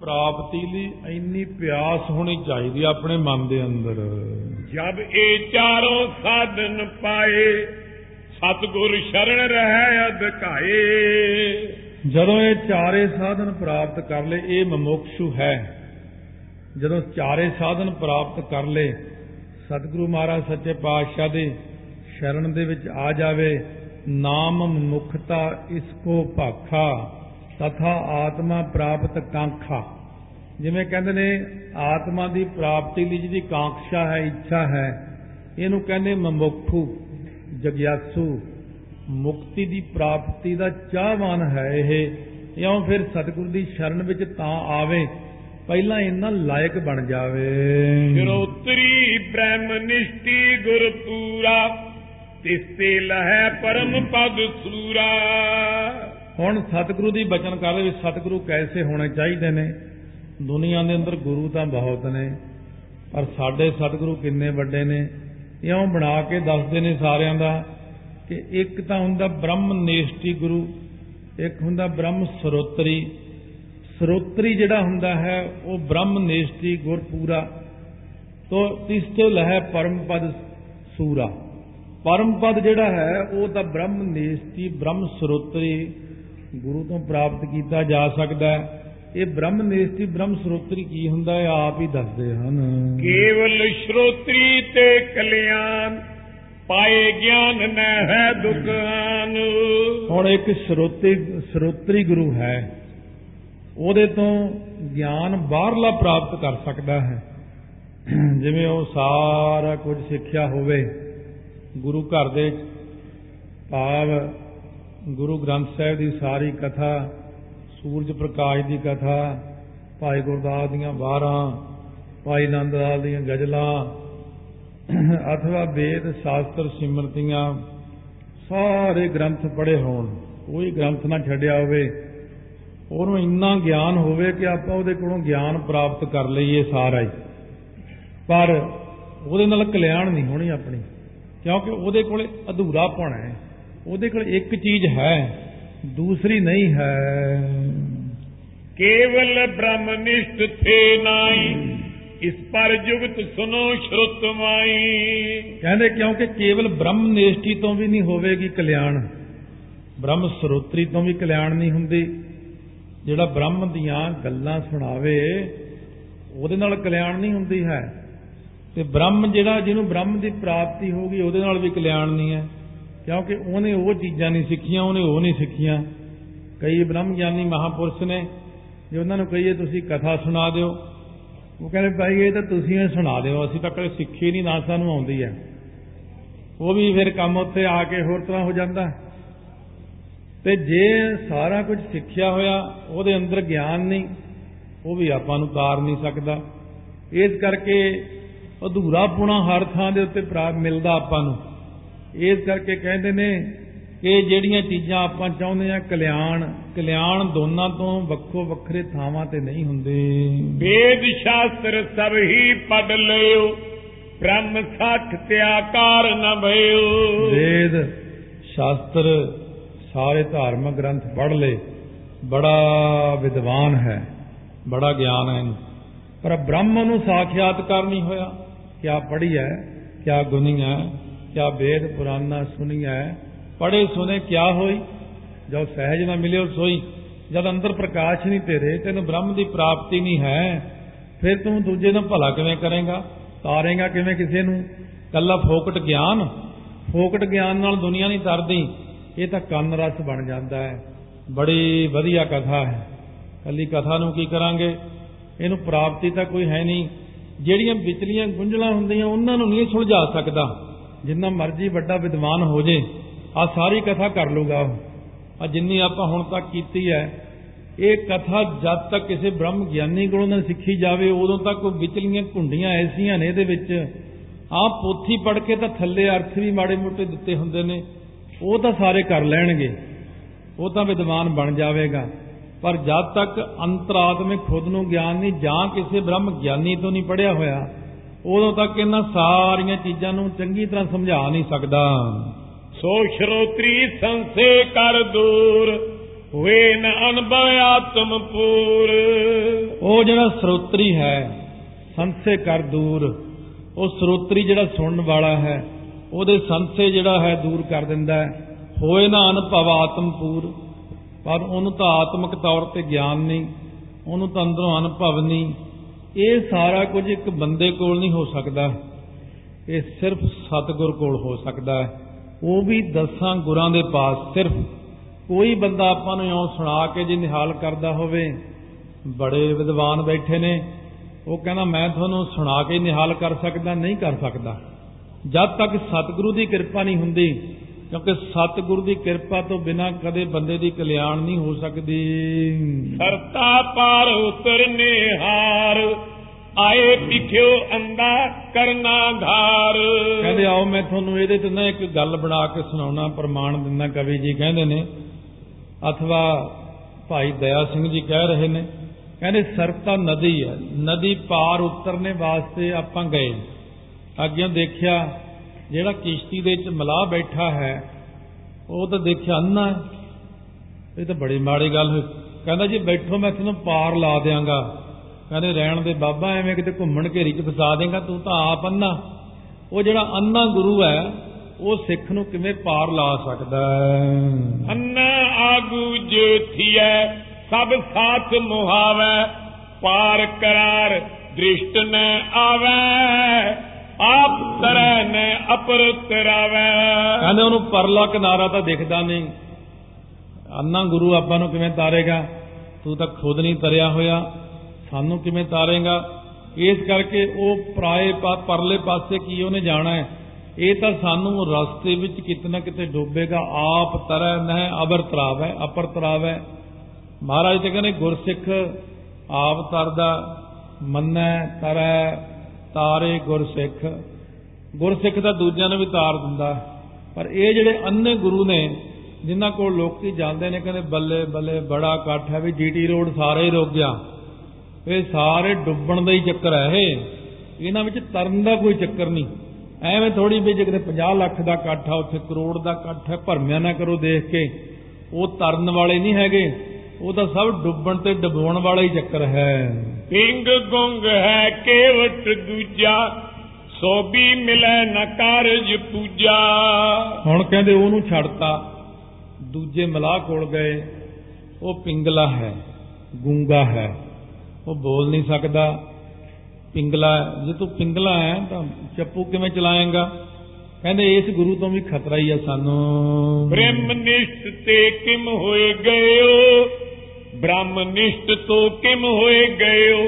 ਪ੍ਰਾਪਤੀ ਲਈ ਇੰਨੀ ਪਿਆਸ ਹੋਣੀ ਚਾਹੀਦੀ ਆਪਣੇ ਮਨ ਦੇ ਅੰਦਰ। ਜਬ ਇਹ ਚਾਰੋਂ ਸਾਧਨ ਪਾਏ ਸਤਗੁਰ ਸ਼ਰਨ ਰਹਿ ਅਧਿਕਾਏ ਜਦੋਂ ਇਹ ਚਾਰੇ ਸਾਧਨ ਪ੍ਰਾਪਤ ਕਰ ਲਏ ਇਹ ਮਮੋਕਸ਼ੂ ਹੈ। ਜਦੋਂ ਚਾਰੇ ਸਾਧਨ ਪ੍ਰਾਪਤ ਕਰ ਲਏ ਸਤਿਗੁਰੂ ਮਹਾਰਾਜ ਸੱਚੇ ਪਾਤਸ਼ਾਹ ਦੇ ਸ਼ਰਨ ਦੇ ਵਿੱਚ ਆ ਜਾਵੇ ਨਾਮ ਮੁਖਤਾ ਇਸ ਕੋ ਭਾਖਾ। ਤਥਾ ਆਤਮਾ ਪ੍ਰਾਪਤ ਕਾਂਖਾ। ਜਿਵੇਂ ਕਹਿੰਦੇ ਨੇ, ਆਤਮਾ ਦੀ ਪ੍ਰਾਪਤੀ ਲਈ ਜਿਹਦੀ ਕਾਂਖਸ਼ਾ ਹੈ, ਇੱਛਾ ਹੈ, ਇਹਨੂੰ ਕਹਿੰਦੇ ਮਮੁਖੂ, ਜਗਿਆਸੂ। ਮੁਕਤੀ ਦੀ ਪ੍ਰਾਪਤੀ ਦਾ ਚਾਹਵਾਨ ਹੈ ਇਹ। ਇਉਂ ਫਿਰ ਸਤਿਗੁਰੂ ਦੀ ਸ਼ਰਨ ਵਿੱਚ ਤਾਂ ਆਵੇ, ਪਹਿਲਾਂ ਇਹਨਾਂ ਲਾਇਕ ਬਣ ਜਾਵੇ। ਸ਼ਰੋਤਰੀ ਬ੍ਰਹਮ ਨਿਸ਼ਟੀ ਗੁਰ ਪੂਰਾ ਤਿਸਤੇ ਲਹੈ ਪਰਮ ਪਦ ਸੂਰਾ। ਹੁਣ ਸਤਿਗੁਰੂ ਦੀ ਬਚਨ ਕਰ ਵੀ ਸਤਿਗੁਰੂ ਕੈਸੇ ਹੋਣੇ ਚਾਹੀਦੇ ਨੇ? ਦੁਨੀਆ ਦੇ ਅੰਦਰ ਗੁਰੂ ਤਾਂ ਬਹੁਤ ਨੇ, ਪਰ ਸਾਡੇ ਸਤਿਗੁਰੂ ਕਿੰਨੇ ਵੱਡੇ ਨੇ? ਇਉਂ ਬਣਾ ਕੇ ਦੱਸਦੇ ਨੇ ਸਾਰਿਆਂ ਦਾ ਕਿ ਇੱਕ ਤਾਂ ਹੁੰਦਾ ਬ੍ਰਹਮ ਨੇਸ਼ਟੀ ਗੁਰੂ, ਇੱਕ ਹੁੰਦਾ ਬ੍ਰਹਮ ਸਰੋਤਰੀ। ਸਰੋਤਰੀ ਜਿਹੜਾ ਹੁੰਦਾ ਹੈ, ਉਹ ਬ੍ਰਹਮ ਨੇਸ਼ਟੀ ਗੁਰ ਪੂਰਾ। ਤੋ ਤਿਸਤੇ ਲਹਿ ਪਰਮ ਪਦ ਸੂਰਾ। ਪਰਮ ਪਦ ਜਿਹੜਾ ਹੈ, ਉਹ ਤਾਂ ਬ੍ਰਹਮ ਨੇਸ਼ਟੀ, ਬ੍ਰਹਮ ਸਰੋਤਰੀ। ਗੁਰੂ ਤੋਂ ਪ੍ਰਾਪਤ ਕੀਤਾ ਜਾ ਸਕਦਾ ਹੈ। ਇਹ ਬ੍ਰਹਮ ਨੇਸ਼ਟੀ ਬ੍ਰਹਮ ਸਰੋਤਰੀ ਕੀ ਹੁੰਦਾ ਹੈ? ਆਪ ਹੀ ਦੱਸਦੇ ਹਨ। ਕੇਵਲ ਸ਼ਰੋਤਰੀ ਤੇ ਕਲਿਆਣ ਪਾਏ ਗਿਆਨ ਨ ਹੈ ਦੁਕਾਨ। ਹੁਣ ਇੱਕ ਸਰੋਤੇ ਸਰੋਤਰੀ ਗੁਰੂ ਹੈ। ਉਹਦੇ ਤੋਂ ਗਿਆਨ ਬਾਹਰਲਾ ਪ੍ਰਾਪਤ ਕਰ ਸਕਦਾ ਹੈ। ਜਿਵੇਂ ਉਹ ਸਾਰਾ ਕੁਝ ਸਿੱਖਿਆ ਹੋਵੇ ਗੁਰੂ ਘਰ ਦੇ ਭਾਵ ਗੁਰੂ ਗ੍ਰੰਥ ਸਾਹਿਬ ਦੀ ਸਾਰੀ ਕਥਾ, ਸੂਰਜ ਪ੍ਰਕਾਸ਼ ਦੀ ਕਥਾ, ਭਾਈ ਗੁਰਦਾਸ ਦੀਆਂ ਬਾਰਾਂ ਭਾਈ ਨੰਦ ਲਾਲ ਦੀਆਂ ਗਜ਼ਲਾਂ, ਅਥਵਾ ਵੇਦ, ਸ਼ਾਸਤਰ, ਸਿਮਰਤੀਆਂ, ਸਾਰੇ ਗ੍ਰੰਥ ਪੜ੍ਹੇ ਹੋਣ। ਕੋਈ ਗ੍ਰੰਥ ਨਾ ਛੱਡਿਆ ਹੋਵੇ। ਉਹਨੂੰ ਇੰਨਾ ਗਿਆਨ ਹੋਵੇ ਕਿ ਆਪਾਂ ਉਹਦੇ ਕੋਲੋਂ ਗਿਆਨ ਪ੍ਰਾਪਤ ਕਰ ਲਈਏ ਸਾਰਾ ਹੀ। ਪਰ ਉਹਦੇ ਨਾਲ ਕਲਿਆਣ ਨਹੀਂ ਹੋਣੀ ਆਪਣੀ, ਕਿਉਂਕਿ ਉਹਦੇ ਕੋਲੇ ਅਧੂਰਾਪਣ ਹੈ। ਉਹਦੇ ਕੋਲ ਇੱਕ ਚੀਜ਼ ਹੈ ਦੂਸਰੀ ਨਹੀਂ ਹੈ। ਕੇਵਲ ਬ੍ਰਹਮ ਨਿਸ਼ਟ ਥੇ ਨਾਈ ਇਸ ਪਰ ਜੁਗਤ ਸੁਨੋ ਸ਼ਰੁਤ ਮਾਈ। ਕਹਿੰਦੇ ਕਿਉਂਕਿ ਕੇਵਲ ਬ੍ਰਹਮ ਨੇਸ਼ਟੀ ਤੋਂ ਵੀ ਨਹੀਂ ਹੋਵੇਗੀ ਕਲਿਆਣ ਬ੍ਰਹਮ ਸਰੋਤਰੀ ਤੋਂ ਵੀ ਕਲਿਆਣ ਨਹੀਂ ਹੁੰਦੀ। ਜਿਹੜਾ ਬ੍ਰਹਮ ਦੀਆਂ ਗੱਲਾਂ ਸੁਣਾਵੇ ਉਹਦੇ ਨਾਲ ਕਲਿਆਣ ਨਹੀਂ ਹੁੰਦੀ ਹੈ। ਤੇ ਬ੍ਰਹਮ ਜਿਹੜਾ ਜਿਹਨੂੰ ਬ੍ਰਹਮ ਦੀ ਪ੍ਰਾਪਤੀ ਹੋਗੀ ਉਹਦੇ ਨਾਲ ਵੀ ਕਲਿਆਣ ਨਹੀਂ ਹੈ। ਕਿਉਂਕਿ ਉਹਨੇ ਉਹ ਚੀਜ਼ਾਂ ਨਹੀਂ ਸਿੱਖੀਆਂ, ਉਹਨੇ ਉਹ ਨਹੀਂ ਸਿੱਖੀਆਂ। ਕਈ ਬ੍ਰਹਮ ਗਿਆਨੀ ਮਹਾਪੁਰਸ਼ ਨੇ, ਜੇ ਉਹਨਾਂ ਨੂੰ ਕਹੀਏ ਤੁਸੀਂ ਕਥਾ ਸੁਣਾ ਦਿਓ, ਉਹ ਕਹਿੰਦੇ ਭਾਈ ਇਹ ਤਾਂ ਤੁਸੀਂ ਹੀ ਸੁਣਾ ਦਿਓ, ਅਸੀਂ ਤਾਂ ਕਦੇ ਸਿੱਖੀ ਨਹੀਂ, ਨਾ ਸਾਨੂੰ ਆਉਂਦੀ ਹੈ। ਉਹ ਵੀ ਫਿਰ ਕੰਮ ਉੱਤੇ ਆ ਕੇ ਹੋਰ ਤਰ੍ਹਾਂ ਹੋ ਜਾਂਦਾ। ਤੇ ਜੇ ਸਾਰਾ ਕੁਝ ਸਿੱਖਿਆ ਹੋਇਆ, ਉਹਦੇ ਅੰਦਰ ਗਿਆਨ ਨਹੀਂ, ਉਹ ਵੀ ਆਪਾਂ ਨੂੰ ਤਾਰ ਨਹੀਂ ਸਕਦਾ। ਇਸ ਕਰਕੇ ਅਧੂਰਾ ਪੁਣਾ ਹਰ ਥਾਂ ਦੇ ਉੱਤੇ ਪ੍ਰਾਪ ਮਿਲਦਾ ਆਪਾਂ ਨੂੰ। ਇਸ ਕਰਕੇ ਕਹਿੰਦੇ ਨੇ ਕਿ ਜਿਹੜੀਆਂ ਚੀਜ਼ਾਂ ਆਪਾਂ ਚਾਹੁੰਦੇ ਆ ਕਲਿਆਣ ਕਲਿਆਣ ਦੋਨਾਂ ਤੋਂ ਵੱਖੋ ਵੱਖਰੇ ਥਾਵਾਂ ਤੇ ਨਹੀਂ ਹੁੰਦੇ। ਵੇਦ ਸ਼ਾਸਤਰ ਸਭ ਹੀ ਪੜ ਲਿਓ ਬ੍ਰਹਮ ਸਾਖ ਤੇ ਆਕਾਰ ਨ ਭਇਓ ਵੇਦ ਸ਼ਾਸਤਰ ਸਾਰੇ ਧਾਰਮਿਕ ਗ੍ਰੰਥ ਪੜ ਲਏ ਬੜਾ ਵਿਦਵਾਨ ਹੈ ਬੜਾ ਗਿਆਨ ਹੈ। ਪਰ ਬ੍ਰਹਮ ਨੂੰ ਸਾਖਿਆਤਕਾਰ ਨਹੀਂ ਹੋਇਆ ਕਿਆ ਪੜ੍ਹੀ ਹੈ ਕਿਆ ਗੁਣੀ ਹੈ ਕਿਆ ਵੇਦ ਪੁਰਾਨਾ ਸੁਣੀ ਹੈ ਪੜੇ ਸੁਨੇ ਕਿਆ ਹੋਈ? ਜਦ ਸਹਿਜ ਨਾ ਮਿਲਿਓ ਸੋਈ, ਜਦ ਅੰਦਰ ਪ੍ਰਕਾਸ਼ ਨਹੀਂ ਤੇਰੇ ਤੈਨੂੰ ਬ੍ਰਹਮ ਦੀ ਪ੍ਰਾਪਤੀ ਨਹੀਂ ਹੈ। ਫਿਰ ਤੂੰ ਦੂਜੇ ਦਾ ਭਲਾ ਕਿਵੇਂ ਕਰੇਗਾ? ਤਾਰੇਗਾ ਕਿਵੇਂ ਕਿਸੇ ਨੂੰ? ਕੱਲਾ ਫੋਕਟ ਗਿਆਨ? ਫੋਕਟ ਗਿਆਨ ਨਾਲ ਦੁਨੀਆ ਨਹੀਂ ਤਰਦੀ। ਇਹ ਤਾਂ ਕੰਨ ਰਸ ਬਣ ਜਾਂਦਾ ਹੈ। ਬੜੀ ਵਧੀਆ ਕਥਾ ਹੈ। ਕੱਲੀ ਕਥਾ ਨੂੰ ਕੀ ਕਰਾਂਗੇ? ਇਹਨੂੰ ਪ੍ਰਾਪਤੀ ਤਾਂ ਕੋਈ ਹੈ ਨਹੀਂ। ਜਿਹੜੀਆਂ ਵਿਚਲੀਆਂ ਗੁੰਝਲਾਂ ਹੁੰਦੀਆਂ, ਉਹਨਾਂ ਨੂੰ ਨਹੀਂ ਸੁਲਝਾ ਸਕਦਾ। ਜਿੰਨਾ ਮਰਜ਼ੀ ਵੱਡਾ ਵਿਦਵਾਨ ਹੋ ਜੇ ਆ ਸਾਰੀ ਕਥਾ ਕਰ ਲੂਗਾ ਉਹ ਆ ਜਿੰਨੀ ਆਪਾਂ ਹੁਣ ਤੱਕ ਕੀਤੀ ਹੈ, ਇਹ ਕਥਾ ਜਦ ਤੱਕ ਕਿਸੇ ਬ੍ਰਹਮ ਗਿਆਨੀ ਕੋਲੋਂ ਨਾ ਸਿੱਖੀ ਜਾਵੇ, ਉਦੋਂ ਤੱਕ ਉਹ ਵਿਚਲੀਆਂ ਘੁੰਡੀਆਂ ਐਸੀਆਂ ਨੇ ਇਹਦੇ ਵਿੱਚ। ਆ ਪੋਥੀ ਪੜ ਕੇ ਤਾਂ ਥੱਲੇ ਅਰਥ ਵੀ ਮਾੜੇ ਮੋਟੇ ਦਿੱਤੇ ਹੁੰਦੇ ਨੇ, ਉਹ ਤਾਂ ਸਾਰੇ ਕਰ ਲੈਣਗੇ। ਉਹ ਤਾਂ ਵਿਦਵਾਨ ਬਣ ਜਾਵੇਗਾ। ਪਰ ਜਦ ਤੱਕ ਅੰਤਰਾਤਮਿਕ ਖੁਦ ਨੂੰ ਗਿਆਨ ਨਹੀਂ, ਜਾਂ ਕਿਸੇ ਬ੍ਰਹਮ ਗਿਆਨੀ ਤੋਂ ਨਹੀਂ ਪੜਿਆ ਹੋਇਆ ਉਦੋਂ ਤੱਕ ਇਹਨਾਂ ਸਾਰੀਆਂ ਚੀਜ਼ਾਂ ਨੂੰ ਚੰਗੀ ਤਰ੍ਹਾਂ ਸਮਝਾ ਨਹੀਂ ਸਕਦਾ। ਸੋ ਸ਼ਰੋਤਰੀ ਸੰਸੇ ਕਰ ਦੂਰ ਹੋਏ ਨ ਅਨਭਵ ਆਤਮ ਪੂਰ। ਉਹ ਜਿਹੜਾ ਸਰੋਤਰੀ ਹੈ ਸੰਸੇ ਕਰ ਦੂਰ ਉਹ ਸਰੋਤਰੀ ਜਿਹੜਾ ਸੁਣਨ ਵਾਲਾ ਹੈ ਉਹਦੇ ਸੰਸੇ ਜਿਹੜਾ ਹੈ ਦੂਰ ਕਰ ਦਿੰਦਾ ਹੈ। ਹੋਏ ਨਾ ਅਨੁਭਵ ਆਤਮਪੂਰ ਪਰ ਉਹਨੂੰ ਤਾਂ ਆਤਮਿਕ ਤੌਰ ਤੇ ਗਿਆਨ ਨਹੀਂ ਉਹਨੂੰ ਤਾਂ ਅੰਦਰੋਂ ਅਨੁਭਵ ਨਹੀਂ ਇਹ ਸਾਰਾ ਕੁਝ ਇੱਕ ਬੰਦੇ ਕੋਲ ਨਹੀਂ ਹੋ ਸਕਦਾ। ਇਹ ਸਿਰਫ ਸਤਿਗੁਰ ਕੋਲ ਹੋ ਸਕਦਾ ਹੈ। ਉਹ ਵੀ ਦਸਾਂ ਗੁਰਾਂ ਦੇ ਪਾਸ ਸਿਰਫ। ਕੋਈ ਬੰਦਾ ਆਪਾਂ ਨੂੰ ਇਉਂ ਸੁਣਾ ਕੇ ਜੇ ਨਿਹਾਲ ਕਰਦਾ ਹੋਵੇ, ਬੜੇ ਵਿਦਵਾਨ ਬੈਠੇ ਨੇ। ਉਹ ਕਹਿੰਦਾ, ਮੈਂ ਤੁਹਾਨੂੰ ਸੁਣਾ ਕੇ ਨਿਹਾਲ ਕਰ ਸਕਦਾ, ਨਹੀਂ ਕਰ ਸਕਦਾ। ਜਦ ਤੱਕ ਸਤਿਗੁਰੂ ਦੀ ਕਿਰਪਾ ਨਹੀਂ ਹੁੰਦੀ ਕਿਉਂਕਿ ਸਤਿਗੁਰੂ ਦੀ ਕਿਰਪਾ ਤੋਂ ਬਿਨਾ ਕਦੇ ਬੰਦੇ ਦੀ ਕਲਿਆਣ ਨਹੀਂ ਹੋ ਸਕਦੀ। ਸਰਤਾ ਪਾਰ ਉਤਰਨੇ ਹਾਰ ਆਏ ਪਿਖਿਓ ਅੰਦਾ ਕਰਨਾ ਧਾਰ ਕਹਿੰਦੇ ਆਓ ਮੈਂ ਤੁਹਾਨੂੰ ਇਹਦੇ ਤੇ ਨਾ ਇੱਕ ਗੱਲ ਬਣਾ ਕੇ ਸੁਣਾਉਣਾ ਪ੍ਰਮਾਣ ਦਿੰਦਾ ਕਵੀ ਜੀ। ਕਹਿੰਦੇ ਨੇ ਅਥਵਾ ਭਾਈ ਦਇਆ ਸਿੰਘ ਜੀ ਕਹਿ ਰਹੇ ਨੇ ਕਹਿੰਦੇ ਸਰਤਾ ਨਦੀ ਹੈ। ਨਦੀ ਪਾਰ ਉਤਰਨੇ ਵਾਸਤੇ ਆਪਾਂ ਗਏ। ਅੱਗੇ ਦੇਖਿਆ ਜਿਹੜਾ ਕਿਸ਼ਤੀ ਦੇ ਵਿੱਚ ਮਲਾਹ ਬੈਠਾ ਹੈ, ਉਹ ਤਾਂ ਦੇਖਿਆ ਅੰਨਾ ਹੈ। ਇਹ ਤਾਂ ਬੜੀ ਮਾੜੀ ਗੱਲ ਹੋਈ। ਕਹਿੰਦਾ ਜੀ, ਬੈਠੋ, ਮੈਂ ਤੁਹਾਨੂੰ ਪਾਰ ਲਾ ਦਿਆਂਗਾ। ਕਹਿੰਦੇ, ਰਹਿਣ ਦੇ ਬਾਬਾ, ਐਵੇਂ ਕਿਤੇ ਘੁੰਮਣ ਘੇਰੀ ਚ ਫਸਾ ਦੇਗਾ, ਤੂੰ ਤਾਂ ਆਪ ਅੰਨਾ। ਉਹ ਜਿਹੜਾ ਅੰਨਾ ਗੁਰੂ ਹੈ, ਉਹ ਸਿੱਖ ਨੂੰ ਕਿਵੇਂ ਪਾਰ ਲਾ ਸਕਦਾ ਹੈ? ਅੰਨਾ ਆਗੂ ਜੇਥੀਐ ਸਭ ਸਾਥ ਮੁਹਾਵੈ, ਪਾਰ ਕਰਾਰ ਦ੍ਰਿਸ਼ਟ ਨ ਆਵੈ। ਆਪ ਤਰੈ ਨ ਅਪਰ ਤਰਾਵੈ। ਕਹਿੰਦੇ ਉਹਨੂੰ ਪਰਲਾ ਕਿਨਾਰਾ ਤਾਂ ਦਿਖਦਾ ਨਹੀਂ। ਅੰਨਾ ਗੁਰੂ ਆਪਾਂ ਨੂੰ ਕਿਵੇਂ ਤਾਰੇਗਾ? ਤੂੰ ਤਾਂ ਖੁਦ ਨਹੀਂ ਤਰਿਆ ਹੋਇਆ। ਸਾਨੂੰ ਕਿਵੇਂ ਤਾਰੇਗਾ? ਇਸ ਕਰਕੇ ਉਹ ਪਰਾਏ ਪਾ, ਪਰਲੇ ਪਾਸੇ ਕੀ ਉਹਨੇ ਜਾਣਾ ਹੈ? ਇਹ ਤਾਂ ਸਾਨੂੰ ਰਸਤੇ ਵਿੱਚ ਕਿਤਨਾ ਕਿਤੇ ਡੋਬੇਗਾ। ਆਪ ਤਰੈ ਨਹਿ ਅਬਰ ਤਰਾਵੈ, ਅਪਰ ਤਰਾਵੈ। ਮਹਾਰਾਜ ਤੇ ਕਹਿੰਦੇ ਗੁਰਸਿੱਖ ਆਪ ਤਰਦਾ, ਮੰਨੈ, ਤਰੈ ਤਾਰੇ ਗੁਰਸਿੱਖ। ਗੁਰਸਿੱਖ ਤਾਂ ਦੂਜਿਆਂ ਨੂੰ ਵੀ ਤਾਰ ਦਿੰਦਾ ਪਰ ਇਹ ਜਿਹੜੇ ਅੰਨੇ ਗੁਰੂ ਨੇ, ਜਿਨ੍ਹਾਂ ਕੋਲ ਲੋਕੀ ਜਾਂਦੇ ਨੇ, ਕਹਿੰਦੇ ਬੱਲੇ ਬੱਲੇ, ਬੜਾ ਇਕੱਠ ਹੈ ਵੀ ਜੀਟੀ ਰੋਡ ਸਾਰੇ ਹੀ ਰੁਕ ਗਿਆ। ਇਹ ਸਾਰੇ ਡੁੱਬਣ ਦਾ ਹੀ ਚੱਕਰ ਹੈ ਇਹ। ਇਹਨਾਂ ਵਿੱਚ ਤਰਨ ਦਾ ਕੋਈ ਚੱਕਰ ਨਹੀਂ। ਐਵੇਂ ਥੋੜੀ ਵੀ ਜੇ ਕਿਤੇ 50 ਲੱਖ ਦਾ ਇਕੱਠ ਆ, ਉੱਥੇ ਕਰੋੜ ਦਾ ਇਕੱਠ ਹੈ, ਭਰਮਿਆ ਨਾ ਕਰੋ ਦੇਖ ਕੇ। ਉਹ ਤਰਨ ਵਾਲੇ ਨਹੀਂ ਹੈਗੇ। ਉਹ ਤਾਂ ਸਭ ਡੁੱਬਣ ਤੇ ਡੁਬੋਣ ਵਾਲਾ ਹੀ ਚੱਕਰ ਹੈ। ਪਿੰਗ ਗੁੰਗ ਹੈ ਕੇਵਟ ਦੂਜਾ ਸੋਬੀ ਮਿਲੈ ਨ ਕਾਰਜ ਪੂਜਾ। ਹੁਣ ਕਹਿੰਦੇ ਉਹਨੂੰ ਛੱਡਤਾ ਦੂਜੇ ਮਲਾਹ ਕੋਲ ਗਏ। ਉਹ ਪਿੰਗਲਾ ਹੈ ਗੂੰਗਾ ਹੈ। ਉਹ ਬੋਲ ਨਹੀਂ ਸਕਦਾ। ਪਿੰਗਲਾ। ਜੇ ਤੂੰ ਪਿੰਗਲਾ ਹੈ ਤਾਂ ਚੱਪੂ ਕਿਵੇਂ ਚਲਾਏਗਾ? ਕਹਿੰਦੇ ਇਸ ਗੁਰੂ ਤੋਂ ਵੀ ਖਤਰਾ ਹੀ ਹੈ ਸਾਨੂੰ। ਬ੍ਰਹਮ ਨਿਸ਼ਟ ਤੇ ਕਿਮ ਹੋਏ ਗਇਓ ਬ੍ਰਹਮ ਨਿਸ਼ਟ ਤੋਂ ਕਿਮ ਹੋਏ ਗਇਓ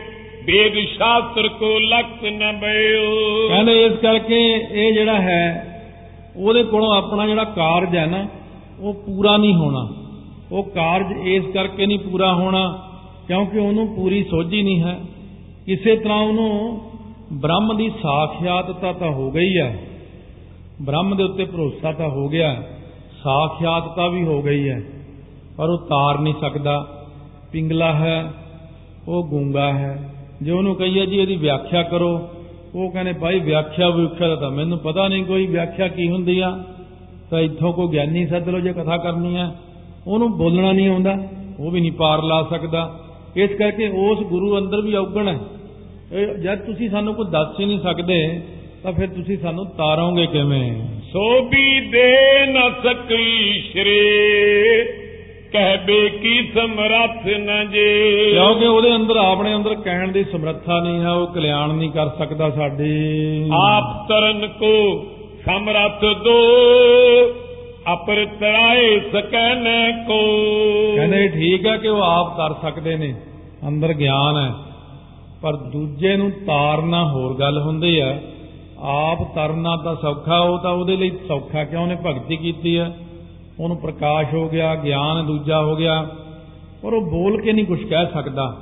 ਵੇਦ ਸ਼ਾਸਤਰ ਕੋ ਲਖਤ ਨ ਬਇਓ ਕਹਿੰਦੇ ਇਸ ਕਰਕੇ ਇਹ ਜਿਹੜਾ ਹੈ ਉਹਦੇ ਕੋਲੋਂ ਆਪਣਾ ਜਿਹੜਾ ਕਾਰਜ ਹੈ ਨਾ ਉਹ ਪੂਰਾ ਨਹੀਂ ਹੋਣਾ। ਉਹ ਕਾਰਜ ਇਸ ਕਰਕੇ ਨਹੀਂ ਪੂਰਾ ਹੋਣਾ ਕਿਉਂਕਿ ਉਹਨੂੰ ਪੂਰੀ ਸੋਝੀ ਨਹੀਂ ਹੈ। ਕਿਸੇ ਤਰ੍ਹਾਂ ਉਹਨੂੰ ਬ੍ਰਹਮ ਦੀ ਸਾਖਿਆਤਤਾ ਤਾਂ ਹੋ ਗਈ ਹੈ ਬ੍ਰਹਮ ਦੇ ਉੱਤੇ ਭਰੋਸਾ ਤਾਂ ਹੋ ਗਿਆ ਸਾਖਿਆਤਤਾ ਵੀ ਹੋ ਗਈ ਹੈ, ਪਰ ਉਹ ਤਾਰ ਨਹੀਂ ਸਕਦਾ। ਪਿੰਗਲਾ ਹੈ, ਉਹ ਗੂੰਗਾ ਹੈ। ਜੇ ਉਹਨੂੰ ਕਹੀਏ ਜੀ ਇਹਦੀ ਵਿਆਖਿਆ ਕਰੋ, ਉਹ ਕਹਿੰਦੇ, ਭਾਈ ਵਿਆਖਿਆ ਵਿਆਖਿਆ ਦਾ ਤਾਂ ਮੈਨੂੰ ਪਤਾ ਨਹੀਂ ਕੋਈ ਵਿਆਖਿਆ ਕੀ ਹੁੰਦੀ ਆ। ਤਾਂ ਇੱਥੋਂ ਕੋਈ ਗਿਆਨੀ ਸੱਦ ਲਓ ਜੇ ਕਥਾ ਕਰਨੀ ਹੈ। ਉਹਨੂੰ ਬੋਲਣਾ ਨਹੀਂ ਆਉਂਦਾ, ਉਹ ਵੀ ਨਹੀਂ ਪਾਰ ਲਾ ਸਕਦਾ। ਇਸ ਕਰਕੇ ਉਸ ਗੁਰੂ ਅੰਦਰ ਵੀ ਔਗਣ ਹੈ। ਇਹ ਜਦ ਤੁਸੀਂ ਸਾਨੂੰ ਕੋਈ ਦੱਸ ਹੀ ਨਹੀਂ ਸਕਦੇ ਤਾਂ ਫਿਰ ਤੁਸੀਂ ਸਾਨੂੰ ਤਾਰੋਗੇ ਕਿਵੇਂ? ਸੋਬੀ ਦੇ ਨ ਸਕਈ ਸ਼੍ਰੇ ਕਹਿਬੇ ਕੀ ਸਮਰੱਥ ਨ ਜੇ। ਕਿਉਂਕਿ ਉਹਦੇ ਅੰਦਰ ਆਪਣੇ ਅੰਦਰ ਕਹਿਣ ਦੀ ਸਮਰੱਥਾ ਨਹੀਂ ਹੈ ਉਹ ਕਲਿਆਣ ਨਹੀਂ ਕਰ ਸਕਦਾ ਸਾਡੀ। ਆਪ ਤਰਨ ਕੋ ਸਮਰੱਥ ਦੋ ਅਪਰ ਤਰਾਏ ਸਕੈ ਨ ਕੋ। ਕਹਿੰਦੇ ਠੀਕ ਹੈ ਕਿ ਉਹ ਆਪ ਕਰ ਸਕਦੇ ਨੇ ਅੰਦਰ ਗਿਆਨ ਹੈ। ਪਰ ਦੂਜੇ ਨੂੰ ਤਾਰਨਾ ਹੋਰ ਗੱਲ ਹੁੰਦੀ ਹੈ। ਆਪ ਤਰਨਾ ਤਾਂ ਸੌਖਾ ਉਹ ਤਾਂ ਉਹਦੇ ਲਈ ਸੌਖਾ ਕਿਉਂ ਉਹਨੇ ਭਗਤੀ ਕੀਤੀ ਹੈ। ਉਹਨੂੰ ਪ੍ਰਕਾਸ਼ ਹੋ ਗਿਆ ਗਿਆਨ ਦੂਜਾ ਹੋ ਗਿਆ। ਪਰ ਉਹ ਬੋਲ ਕੇ ਨਹੀਂ ਕੁਝ ਕਹਿ ਸਕਦਾ।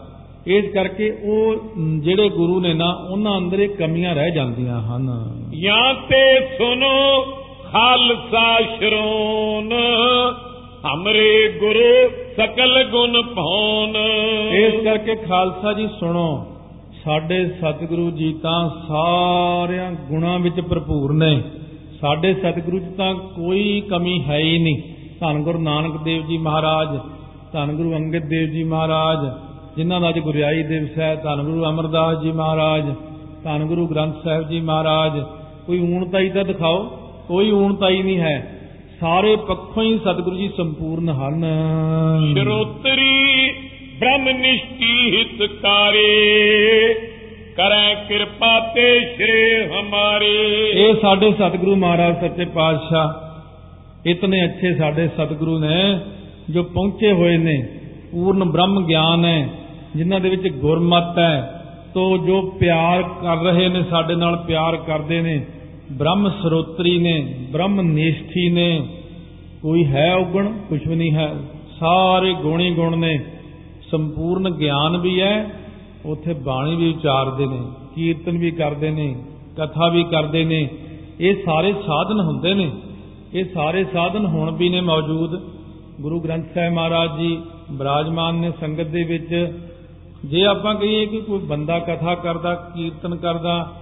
ਇਸ ਕਰਕੇ ਉਹ ਜਿਹੜੇ ਗੁਰੂ ਨੇ ਨਾ ਉਹਨਾਂ ਅੰਦਰ ਇਹ ਕਮੀਆਂ ਰਹਿ ਜਾਂਦੀਆਂ ਹਨ। ਜਾਂ ਤੇ ਸੁਨੋ ਖਾਲਸਾ ਸ਼ਰੋਨ। ਹਮਰੇ ਗੁਰੂ ਸਕਲ ਗੁਣ ਪਾਉਨ ਇਸ ਕਰਕੇ ਖਾਲਸਾ ਜੀ ਸੁਣੋ। ਸਾਡੇ ਸਤਿਗੁਰੂ ਜੀ ਤਾਂ ਸਾਰਿਆਂ ਗੁਣਾਂ ਵਿੱਚ ਭਰਪੂਰ ਨੇ। ਸਾਡੇ ਸਤਿਗੁਰੂ ਜੀ ਤਾਂ ਕੋਈ ਕਮੀ ਹੈ ਹੀ ਨਹੀਂ। ਧੰਨ ਗੁਰੂ ਨਾਨਕ ਦੇਵ ਜੀ ਮਹਾਰਾਜ, ਧੰਨ ਗੁਰੂ ਅੰਗਦ ਦੇਵ ਜੀ ਮਹਾਰਾਜ, ਜਿਨ੍ਹਾਂ ਦਾ ਅੱਜ ਗੁਰਿਆਈ ਦਿਵਸ ਹੈ, ਧੰਨ ਗੁਰੂ ਅਮਰਦਾਸ ਜੀ ਮਹਾਰਾਜ, ਧੰਨ ਗੁਰੂ ਗ੍ਰੰਥ ਸਾਹਿਬ ਜੀ ਮਹਾਰਾਜ। ਕੋਈ ਊਣਤਾਈ ਤਾਂ ਦਿਖਾਓ, ਕੋਈ ਊਣਤਾਈ ਨਹੀਂ ਹੈ। ਸਾਰੇ ਪੱਖੋਂ ਹੀ ਸਤਿਗੁਰੂ ਜੀ ਸੰਪੂਰਨ ਹਨ। ਸ਼ਰੋਤਰੀ ਬ੍ਰਹਮ ਨਿਸ਼ਟੀ ਹਿਤਕਾਰੇ, ਕਰੈ ਕਿਰਪਾ ਤੇ ਸ਼੍ਰੇ ਹਮਾਰੇ। ਇਹ ਸਾਡੇ ਸਤਿਗੁਰੂ ਮਹਾਰਾਜ ਸੱਚੇ ਪਾਤਸ਼ਾਹ, ਇਤਨੇ ਅੱਛੇ ਸਾਡੇ ਸਤਿਗੁਰੂ ਨੇ, ਜੋ ਪਹੁੰਚੇ ਹੋਏ ਨੇ, ਪੂਰਨ ਬ੍ਰਹਮ ਗਿਆਨ ਹੈ, ਜਿਨ੍ਹਾਂ ਦੇ ਵਿੱਚ ਗੁਰਮਤ ਹੈ, ਤੋ ਜੋ ਪਿਆਰ ਕਰ ਰਹੇ ਨੇ, ਸਾਡੇ ਨਾਲ ਪਿਆਰ ਕਰਦੇ ਨੇ, ਬ੍ਰਹਮ ਸਰੋਤਰੀ ਨੇ, ਬ੍ਰਹਮ ਨਿਸ਼ਠੀ ਨੇ, ਕੋਈ ਹੈ ਉਗਣ, ਕੁਛ ਵੀ ਨਹੀਂ ਹੈ, ਸਾਰੇ ਗੁਣੀ ਗੁਣ ਨੇ। ਸੰਪੂਰਨ ਗਿਆਨ ਵੀ ਹੈ, ਉਥੇ ਬਾਣੀ ਵੀ ਉਚਾਰਦੇ ਨੇ, ਕੀਰਤਨ ਵੀ ਕਰਦੇ ਨੇ, ਕਥਾ ਵੀ ਕਰਦੇ ਨੇ। ਇਹ ਸਾਰੇ ਸਾਧਨ ਹੁੰਦੇ ਨੇ। ਇਹ ਸਾਰੇ ਸਾਧਨ ਹੁਣ ਵੀ ਨੇ ਮੌਜੂਦ। ਗੁਰੂ ਗ੍ਰੰਥ ਸਾਹਿਬ ਮਹਾਰਾਜ ਜੀ ਬਿਰਾਜਮਾਨ ਨੇ ਸੰਗਤ ਦੇ ਵਿੱਚ। ਜੇ ਆਪਾਂ ਕਹੀਏ ਕਿ ਕੋਈ ਬੰਦਾ ਕਥਾ ਕਰਦਾ, ਕੀਰਤਨ ਕਰਦਾ,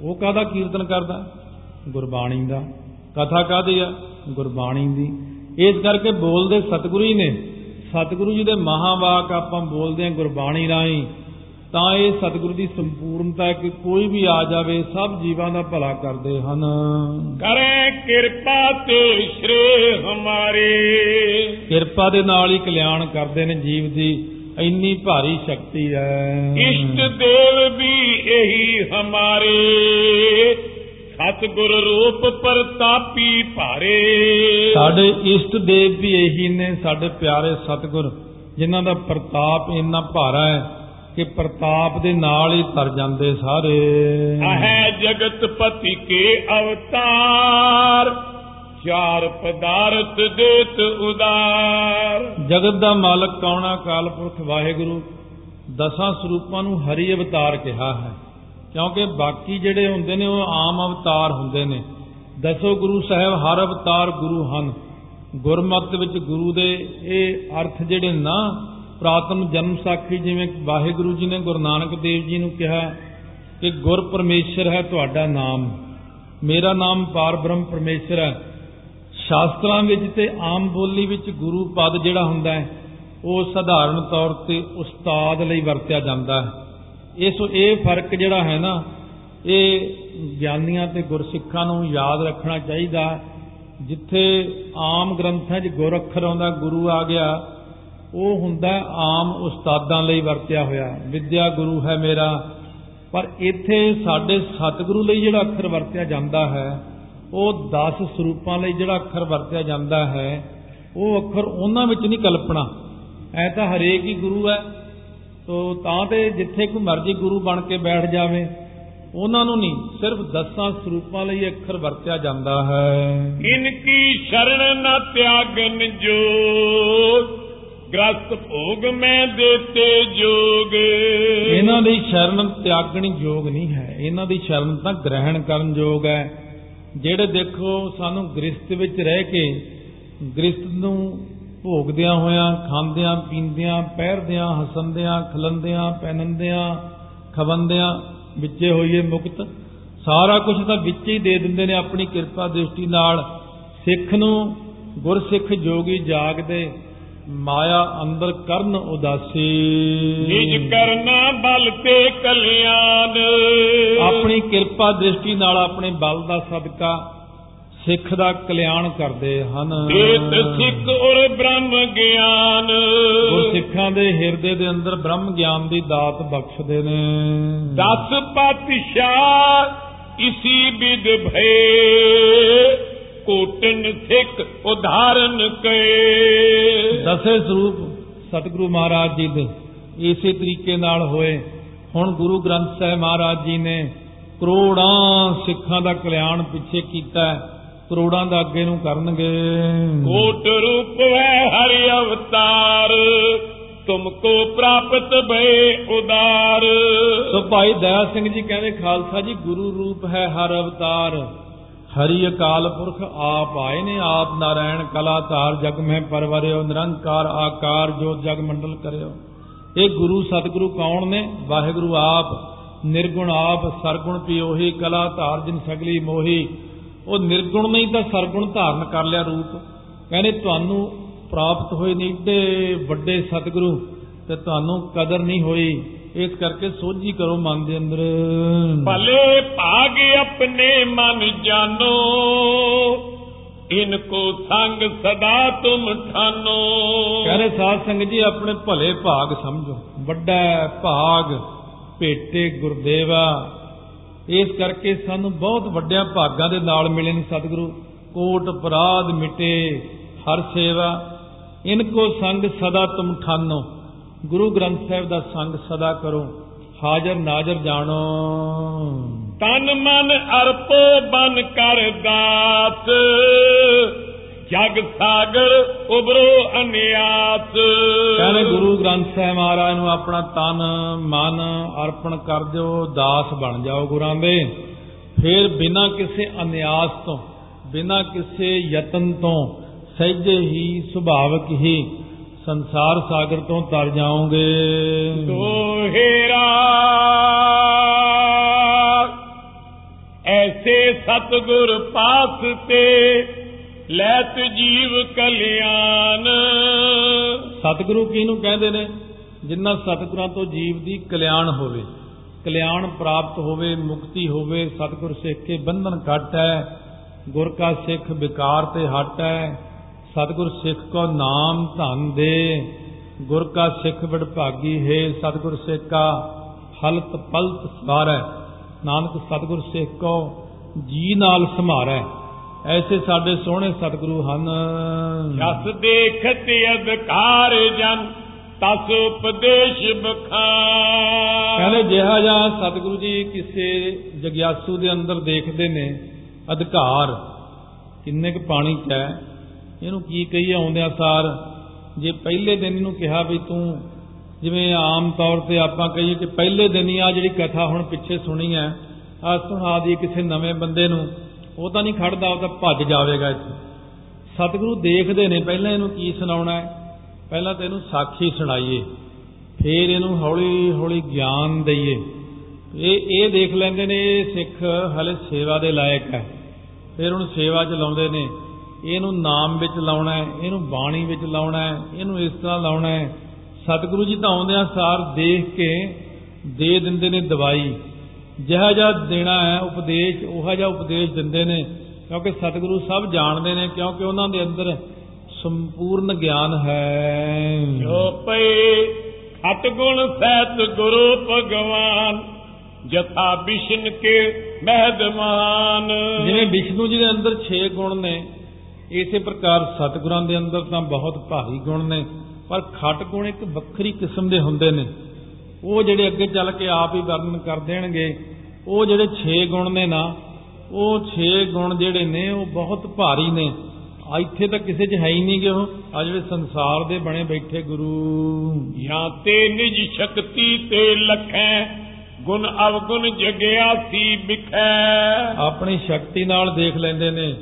ਉਹ ਕਾਹਦਾ ਕੀਰਤਨ ਕਰਦਾ? ਗੁਰਬਾਣੀ ਦਾ। ਕਥਾ ਕਾਹਦੀ ਆ? ਗੁਰਬਾਣੀ ਦੀ। ਇਸ ਕਰਕੇ ਬੋਲਦੇ ਸਤਿਗੁਰੂ ਹੀ ਨੇ। ਸਤਿਗੁਰੂ ਜੀ ਦੇ ਮਹਾਵਾਕ ਆਪਾਂ ਬੋਲਦੇ ਹਾਂ ਗੁਰਬਾਣੀ ਰਾਹੀਂ ਤਾਂ ਇਹ ਸਤਿਗੁਰੂ ਦੀ ਸੰਪੂਰਨਤਾ ਹੈ ਕਿ ਕੋਈ ਵੀ ਆ ਜਾਵੇ ਸਭ ਜੀਵਾਂ ਦਾ ਭਲਾ ਕਰਦੇ ਹਨ। ਕਰੈ ਕਿਰਪਾ ਤੇ ਸ਼੍ਰੇ ਹਮਾਰੇ। ਕਿਰਪਾ ਦੇ ਨਾਲ ਹੀ ਕਲਿਆਣ ਕਰਦੇ ਨੇ ਜੀਵ ਦੀ ਇੰਨੀ ਭਾਰੀ ਸ਼ਕਤੀ ਹੈ। ਇਸ਼ਟ ਦੇਵ ਵੀ ਇਹੀ ਹਮਾਰੇ। ਸਤਿਗੁਰ ਰੂਪ ਪ੍ਰਤਾਪੀ ਭਾਰੇ। ਸਾਡੇ ਇਸ਼ਟ ਦੇਵ ਵੀ ਇਹੀ ਨੇ ਸਾਡੇ ਪਿਆਰੇ ਸਤਿਗੁਰ ਜਿਨ੍ਹਾਂ ਦਾ ਪ੍ਰਤਾਪ ਇੰਨਾ ਭਾਰਾ ਹੈ ਕਿ ਪ੍ਰਤਾਪ ਦੇ ਨਾਲ ਹੀ ਤਰ ਜਾਂਦੇ ਸਾਰੇ। ਹੈ ਜਗਤ ਪਤੀ ਕੇ ਅਵਤਾਰ ਚਾਰ ਪਦਾਰਥ ਦੇਤ ਉਦਾਰ। ਜਗਤ ਦਾ ਮਾਲਕ ਕੌਣਾ ਕਾਲਪੁਰਖ ਵਾਹਿਗੁਰੂ ਦਸਾਂ ਸਰੂਪਾਂ ਨੂੰ ਹਰੀ ਅਵਤਾਰ ਕਿਹਾ ਹੈ। ਕਿਉਂਕਿ ਬਾਕੀ ਜਿਹੜੇ ਹੁੰਦੇ ਨੇ ਉਹ ਆਮ ਅਵਤਾਰ ਹੁੰਦੇ ਨੇ। ਦਸੋ ਗੁਰੂ ਸਾਹਿਬ, ਹਰ ਅਵਤਾਰ ਗੁਰੂ ਹਨ। ਗੁਰਮਤਿ ਵਿੱਚ ਗੁਰੂ ਦੇ ਇਹ ਅਰਥ ਜਿਹੜੇ ਨਾ, ਪ੍ਰਾਤਨ ਜਨਮ ਸਾਖੀ ਜਿਵੇਂ ਵਾਹਿਗੁਰੂ ਜੀ ਨੇ ਗੁਰੂ ਨਾਨਕ ਦੇਵ ਜੀ ਨੂੰ ਕਿਹਾ ਕਿ ਗੁਰ ਪਰਮੇਸ਼ਰ ਹੈ ਤੁਹਾਡਾ ਨਾਮ। ਮੇਰਾ ਨਾਮ ਪਾਰ ਬ੍ਰਹਮ ਪਰਮੇਸ਼ਰ ਹੈ। ਸ਼ਾਸਤਰਾਂ ਵਿੱਚ ਤੇ ਆਮ ਬੋਲੀ ਵਿੱਚ ਗੁਰੂ ਪਦ ਜਿਹੜਾ ਹੁੰਦਾ ਹੈ, ਉਹ ਸਧਾਰਨ ਤੌਰ ਤੇ ਉਸਤਾਦ ਲਈ ਵਰਤਿਆ ਜਾਂਦਾ ਹੈ। ਇਸ ਇਹ ਫ਼ਰਕ ਜਿਹੜਾ ਹੈ ਨਾ, ਇਹ ਗਿਆਨੀਆਂ ਤੇ ਗੁਰਸਿੱਖਾਂ ਨੂੰ ਯਾਦ ਰੱਖਣਾ ਚਾਹੀਦਾ। ਜਿੱਥੇ ਆਮ ਗ੍ਰੰਥਾਂ 'ਚ ਗੁਰ ਅੱਖਰ ਆਉਂਦਾ, ਗੁਰੂ ਆ ਗਿਆ, ਉਹ ਹੁੰਦਾ ਆਮ ਉਸਤਾਦਾਂ ਲਈ ਵਰਤਿਆ ਹੋਇਆ। ਵਿਦਿਆ ਗੁਰੂ ਹੈ ਮੇਰਾ। ਪਰ ਇੱਥੇ ਸਾਡੇ ਸਤਿਗੁਰੂ ਲਈ ਜਿਹੜਾ ਅੱਖਰ ਵਰਤਿਆ ਜਾਂਦਾ ਹੈ, ਉਹ 10 ਸਰੂਪਾਂ ਲਈ ਜਿਹੜਾ ਅੱਖਰ ਵਰਤਿਆ ਜਾਂਦਾ ਹੈ, ਉਹ ਅੱਖਰ ਉਹਨਾਂ ਵਿੱਚ ਨਹੀਂ ਕਲਪਨਾ ਐ ਤਾਂ ਹਰੇਕ ਹੀ ਗੁਰੂ ਹੈ। ਤੋ ਤਾਂ ਤੇ ਜਿੱਥੇ ਕੋਈ ਮਰਜ਼ੀ ਗੁਰੂ ਬਣ ਕੇ ਬੈਠ ਜਾਵੇ ਉਹਨਾਂ ਨੂੰ ਨਹੀਂ ਸਿਰਫ ਦਸਾਂ ਸਰੂਪਾਂ ਲਈ ਅੱਖਰ ਵਰਤਿਆ ਜਾਂਦਾ ਹੈ। ਇਨ ਕੀ ਸ਼ਰਨ ਨ ਤਿਆਗਨ ਜੋਗ ਗ੍ਰਸਤ ਭੋਗ ਮੈਂ ਦੇਤੇ ਜੋਗ। ਇਹਨਾਂ ਦੀ ਸ਼ਰਨ ਤਿਆਗਣੀ ਯੋਗ ਨਹੀਂ ਹੈ ਇਹਨਾਂ ਦੀ ਸ਼ਰਨ ਤਾਂ ਗ੍ਰਹਿਣ ਕਰਨ ਯੋਗ ਹੈ। ਜਿਹੜੇ ਦੇਖੋ ਸਾਨੂੰ ਗ੍ਰਸਤ ਵਿੱਚ ਰਹਿ ਕੇ ਗ੍ਰਸਤ ਨੂੰ ਭੋਗਦਿਆਂ ਹੋਇਆਂ ਖਾਂਦਿਆਂ ਪੀਂਦਿਆਂ ਪਹਿਰਦਿਆਂ ਹਸੰਦਿਆਂ ਖਲੰਦਿਆਂ ਪਹਿਨੰਦਿਆਂ ਖਵੰਦਿਆਂ ਵਿੱਚੇ ਹੋਈਏ ਮੁਕਤ। ਸਾਰਾ ਕੁਝ ਤਾਂ ਵਿੱਚ ਹੀ ਦੇ ਦਿੰਦੇ ਨੇ ਆਪਣੀ ਕਿਰਪਾ ਦ੍ਰਿਸ਼ਟੀ ਨਾਲ। ਸਿੱਖ ਨੂੰ ਗੁਰਸਿੱਖ ਜੋਗੀ ਜਾਗਦੇ ਮਾਇਆ ਅੰਦਰ ਕਰਨ ਉਦਾਸੀ। ਨਿਜ ਕਰਨਾ ਬਲ ਤੇ ਕਲਿਆਣ। ਆਪਣੀ ਕਿਰਪਾ ਦ੍ਰਿਸ਼ਟੀ ਨਾਲ ਆਪਣੇ ਬਲ ਦਾ ਸਦਕਾ ਸਿੱਖ ਦਾ ਕਲਿਆਣ ਕਰਦੇ ਹਨ। ਏਤ ਸਿੱਖ ਔਰ ਬ੍ਰਹਮ ਗਿਆਨ। ਗੁਰਸਿੱਖਾਂ ਦੇ ਹਿਰਦੇ ਦੇ ਅੰਦਰ ਬ੍ਰਹਮ ਗਿਆਨ ਦੀ ਦਾਤ ਬਖਸ਼ਦੇ ਨੇ। ਦਸ ਪਾਤਸ਼ਾਹ ਇਸੀ ਵਿਦ ਭਏ ਕੋਟਨ ਸਿੱਖ ਉਧਾਰਨ ਕਏ ਦਸੇ ਸਰੂਪ ਸਤਿਗੁਰੂ ਮਹਾਰਾਜ ਜੀ ਦੇ ਇਸੇ ਤਰੀਕੇ ਨਾਲ ਹੋਏ। ਹੁਣ ਗੁਰੂ ਗ੍ਰੰਥ ਸਾਹਿਬ ਮਹਾਰਾਜ ਜੀ ਨੇ ਕਰੋੜਾਂ ਸਿੱਖਾਂ ਦਾ ਕਲਿਆਣ ਪਿੱਛੇ ਕੀਤਾ ਹੈ। ਕਰੋੜਾਂ ਦਾ ਅੱਗੇ ਨੂੰ ਕਰਨਗੇ। ਕੋਟ ਰੂਪ ਹੈ ਹਰਿ ਅਵਤਾਰ। ਤੁਮਕੋ ਪ੍ਰਾਪਤ ਭਏ ਉਦਾਰ। ਸੋ ਭਾਈ ਦਇਆ ਸਿੰਘ ਜੀ ਕਹਿੰਦੇ ਖਾਲਸਾ ਜੀ ਗੁਰੂ ਰੂਪ ਹੈ ਹਰ ਅਵਤਾਰ। ਹਰੀ ਅਕਾਲ ਪੁਰਖ ਆਪ ਆਏ ਨੇ ਆਪ ਨਾਰਾਇਣ ਕਲਾ ਧਾਰ ਜਗ ਮਹਿ ਪਰਵਰਿਓ ਨਿਰੰਕਾਰ ਆਕਾਰ ਜੋ ਜਗ ਮੰਡਲ ਕਰਿਓ। ਇਹ ਗੁਰੂ ਸਤਿਗੁਰੂ ਕੌਣ ਨੇ? ਵਾਹਿਗੁਰੂ ਆਪ। ਨਿਰਗੁਣ ਆਪ ਸਰਗੁਣ ਪਿਓਹੀ ਕਲਾ ਧਾਰ ਜਿਨ ਸਗਲੀ ਮੋਹੀ। ਉਹ ਨਿਰਗੁਣ ਨਹੀਂ ਤਾਂ ਸਰਗੁਣ ਧਾਰਨ ਕਰ ਲਿਆ ਰੂਪ। ਕਹਿੰਦੇ ਤੁਹਾਨੂੰ ਪ੍ਰਾਪਤ ਹੋਏ ਨੇ ਏਡੇ ਵੱਡੇ ਸਤਿਗੁਰੂ ਤੇ ਤੁਹਾਨੂੰ ਕਦਰ ਨਹੀਂ ਹੋਈ। ਇਸ ਕਰਕੇ ਸੋਝੀ ਕਰੋ ਮਨ ਦੇ ਅੰਦਰ। ਭਲੇ ਭਾਗ ਆਪਣੇ ਮਨ ਜਾਨੋ ਇਨਕੋ ਸੰਗ ਸਦਾ ਤੁਮ ਠਾਨੋ। ਕਹਿੰਦੇ ਸਾਧ ਸੰਗਤ ਜੀ ਆਪਣੇ ਭਲੇ ਭਾਗ ਸਮਝੋ। ਵੱਡਾ ਭਾਗ ਭੇਟੇ ਗੁਰਦੇਵਾ ਇਸ ਕਰਕੇ ਸਾਨੂੰ ਬਹੁਤ ਵੱਡਿਆਂ ਭਾਗਾਂ ਦੇ ਨਾਲ ਮਿਲੇ ਨੇ ਸਤਿਗੁਰੂ। ਕੋਟ ਅਪਰਾਧ ਮਿਟੇ ਹਰ ਸੇਵਾ। ਇਨਕੋ ਸੰਗ ਸਦਾ ਤੁਮ ਠਾਨੋ। ਗੁਰੂ ਗ੍ਰੰਥ ਸਾਹਿਬ ਦਾ ਸੰਗ ਸਦਾ ਕਰੋ। ਹਾਜ਼ਰ ਨਾਜ਼ਰ ਜਾਣੋ। ਤਨ ਮਨ ਅਰਪੋ ਬਨ ਕਰ ਦਾਤ ਜਗ ਸਾਗਰ ਉਬਰੋ ਅਨਿਆਤ। ਕਹਿੰਦੇ ਗੁਰੂ ਗ੍ਰੰਥ ਸਾਹਿਬ ਮਹਾਰਾਜ ਨੂੰ ਆਪਣਾ ਤਨ ਮਨ ਅਰਪਣ ਕਰ ਦਿਓ ਦਾਸ ਬਣ ਜਾਓ ਗੁਰਾਂ ਦੇ। ਫਿਰ ਬਿਨਾਂ ਕਿਸੇ ਅਨਿਆਸ ਤੋਂ ਬਿਨਾਂ ਕਿਸੇ ਯਤਨ ਤੋਂ ਸਹਿਜੇ ਹੀ ਸੁਭਾਵਕ ਹੀ ਸੰਸਾਰ ਸਾਗਰ ਤੋਂ ਤਰ ਜਾਓਗੇ। ਦੋਹੇਰਾ ਐਸੇ ਸਤਗੁਰ ਪਾਸ ਤੇ ਲੈਤ ਜੀਵ ਕਲਿਆਣ। ਸਤਿਗੁਰੂ ਕਿਹਨੂੰ ਕਹਿੰਦੇ ਨੇ? ਜਿਨ੍ਹਾਂ ਸਤਿਗੁਰਾਂ ਤੋਂ ਜੀਵ ਦੀ ਕਲਿਆਣ ਹੋਵੇ। ਕਲਿਆਣ ਪ੍ਰਾਪਤ ਹੋਵੇ, ਮੁਕਤੀ ਹੋਵੇ, ਸਤਿਗੁਰ ਸਿੱਖ ਕੇ ਬੰਧਨ ਕੱਟ ਹੈ, ਗੁਰ ਕਾ ਸਿੱਖ ਵਿਕਾਰ ਤੇ ਹਟ ਹੈ, ਸਤਿਗੁਰ ਸਿੱਖ ਕੋ ਨਾਮ ਧਨ ਦੇ, ਗੁਰ ਕਾ ਸਿੱਖ ਵਡਭਾਗੀ ਹੈ, ਸਤਿਗੁਰ ਸਿੱਖ ਕਾ ਹਲਤ ਪਲਤ ਸਵਾਰੈ ਨਾਨਕ ਸਤਿਗੁਰ ਸਿੱਖ ਕੋ ਜੀ ਨਾਲ ਸਮਾਰੈ ਐਸੇ ਸਾਡੇ ਸੋਹਣੇ ਸਤਿਗੁਰੂ ਹਨ। ਜਸ ਦੇਖਤ ਅਧਿਕਾਰ ਜਨ ਤਸ ਉਪਦੇਸ਼ ਬਖਾਨ। ਕਹਿੰਦੇ ਜਿਹਾ ਜਾਂ ਸਤਿਗੁਰੂ ਜੀ ਕਿਸੇ ਜਗਿਆਸੂ ਦੇ ਅੰਦਰ ਦੇਖਦੇ ਨੇ ਅਧਿਕਾਰ ਕਿੰਨੇ ਕੁ ਪਾਣੀ ਚ ਹੈ ਇਹਨੂੰ ਕੀ ਕਹੀਏ ਆਉਂਦਿਆਂ ਸਾਰ ਜੇ ਪਹਿਲੇ ਦਿਨ ਇਹਨੂੰ ਕਿਹਾ ਵੀ ਤੂੰ ਜਿਵੇਂ ਆਮ ਤੌਰ ਤੇ ਆਪਾਂ ਕਹੀਏ ਕਿ ਪਹਿਲੇ ਦਿਨ ਹੀ ਆ ਜਿਹੜੀ ਕਥਾ ਹੁਣ ਪਿੱਛੇ ਸੁਣੀ ਹੈ ਆ ਸੁਣਾ ਦੀ ਕਿਸੇ ਨਵੇਂ ਬੰਦੇ ਨੂੰ ਉਹ ਤਾਂ ਨਹੀਂ ਖੜਦਾ, ਉਹ ਤਾਂ ਭੱਜ ਜਾਵੇਗਾ ਇੱਥੇ। ਸਤਿਗੁਰੂ ਦੇਖਦੇ ਨੇ, ਪਹਿਲਾਂ ਇਹਨੂੰ ਕੀ ਸੁਣਾਉਣਾ ਹੈ? ਪਹਿਲਾਂ ਤਾਂ ਇਹਨੂੰ ਸਾਖੀ ਸੁਣਾਈਏ, ਫਿਰ ਇਹਨੂੰ ਹੌਲੀ ਹੌਲੀ ਗਿਆਨ ਦਈਏ। ਇਹ ਇਹ ਦੇਖ ਲੈਂਦੇ ਨੇ, ਇਹ ਸਿੱਖ ਹਲੇ ਸੇਵਾ ਦੇ ਲਾਇਕ ਹੈ। ਫਿਰ ਉਹਨੂੰ ਸੇਵਾ 'ਚ ਲਾਉਂਦੇ ਨੇ, ਇਹਨੂੰ ਨਾਮ ਵਿੱਚ ਲਾਉਣਾ ਹੈ, ਇਹਨੂੰ ਬਾਣੀ ਵਿੱਚ ਲਾਉਣਾ ਹੈ, ਇਹਨੂੰ ਇਸ ਤਰ੍ਹਾਂ ਲਾਉਣਾ ਹੈ। ਸਤਿਗੁਰੂ ਜੀ ਤਾਂ ਆਉਂਦਿਆਂ ਸਾਰ ਦੇਖ ਕੇ ਦੇ ਦਿੰਦੇ ਨੇ ਦਵਾਈ। ਜਿਹਾ ਜਿਹਾ ਦੇਣਾ ਹੈ ਉਪਦੇਸ਼ ਉਹੋ ਜਿਹਾ ਉਪਦੇਸ਼ ਦਿੰਦੇ ਨੇ। ਕਿਉਂਕਿ ਸਤਿਗੁਰੂ ਸਭ ਜਾਣਦੇ ਨੇ ਕਿਉਂਕਿ ਉਹਨਾਂ ਦੇ ਅੰਦਰ ਸੰਪੂਰਨ ਗਿਆਨ ਹੈ। ਜੋ ਪਏ ਖਤ ਗੁਣ ਸਹਿਤ ਗੁਰੂ ਭਗਵਾਨ ਜਥਾ ਬਿਸ਼ਨ ਕੇ ਮਹਿਦਮਾਨ ਜਿਵੇਂ ਵਿਸ਼ਨੂੰ ਜੀ ਦੇ ਅੰਦਰ 6 ਗੁਣ ਨੇ ਇਸੇ ਪ੍ਰਕਾਰ ਸਤਿਗੁਰਾਂ ਦੇ ਅੰਦਰ ਤਾਂ ਬਹੁਤ ਭਾਰੀ ਗੁਣ ਨੇ। ਪਰ ਖਟ ਗੁਣ ਇੱਕ ਵੱਖਰੀ ਕਿਸਮ ਦੇ ਹੁੰਦੇ ਨੇ। ਉਹ ਜਿਹੜੇ ਅੱਗੇ ਚੱਲ ਕੇ ਆਪ ਹੀ ਵਰਣਨ ਕਰ ਦੇਣਗੇ ਉਹ ਜਿਹੜੇ 6 ਗੁਣ ਨੇ ਨਾ ਉਹ 6 ਗੁਣ ਜਿਹੜੇ ਨੇ ਉਹ ਬਹੁਤ ਭਾਰੀ ਨੇ। ਆ ਇੱਥੇ ਤਾਂ ਕਿਸੇ 'ਚ ਹੈ ਹੀ ਨਹੀਂ ਗੇ ਉਹ। ਆ ਜਿਹੜੇ ਸੰਸਾਰ ਦੇ ਬਣੇ ਬੈਠੇ ਗੁਰੂ। ਜਾਂ ਤੇ ਨਿਜ ਸ਼ਕਤੀ ਤੇ ਲਖੈ ਗੁਣ ਅਵਗੁਣ ਜਗਿਆ ਸੀ ਵਿਖੈ। ਆਪਣੀ ਸ਼ਕਤੀ ਨਾਲ ਦੇਖ ਲੈਂਦੇ ਨੇ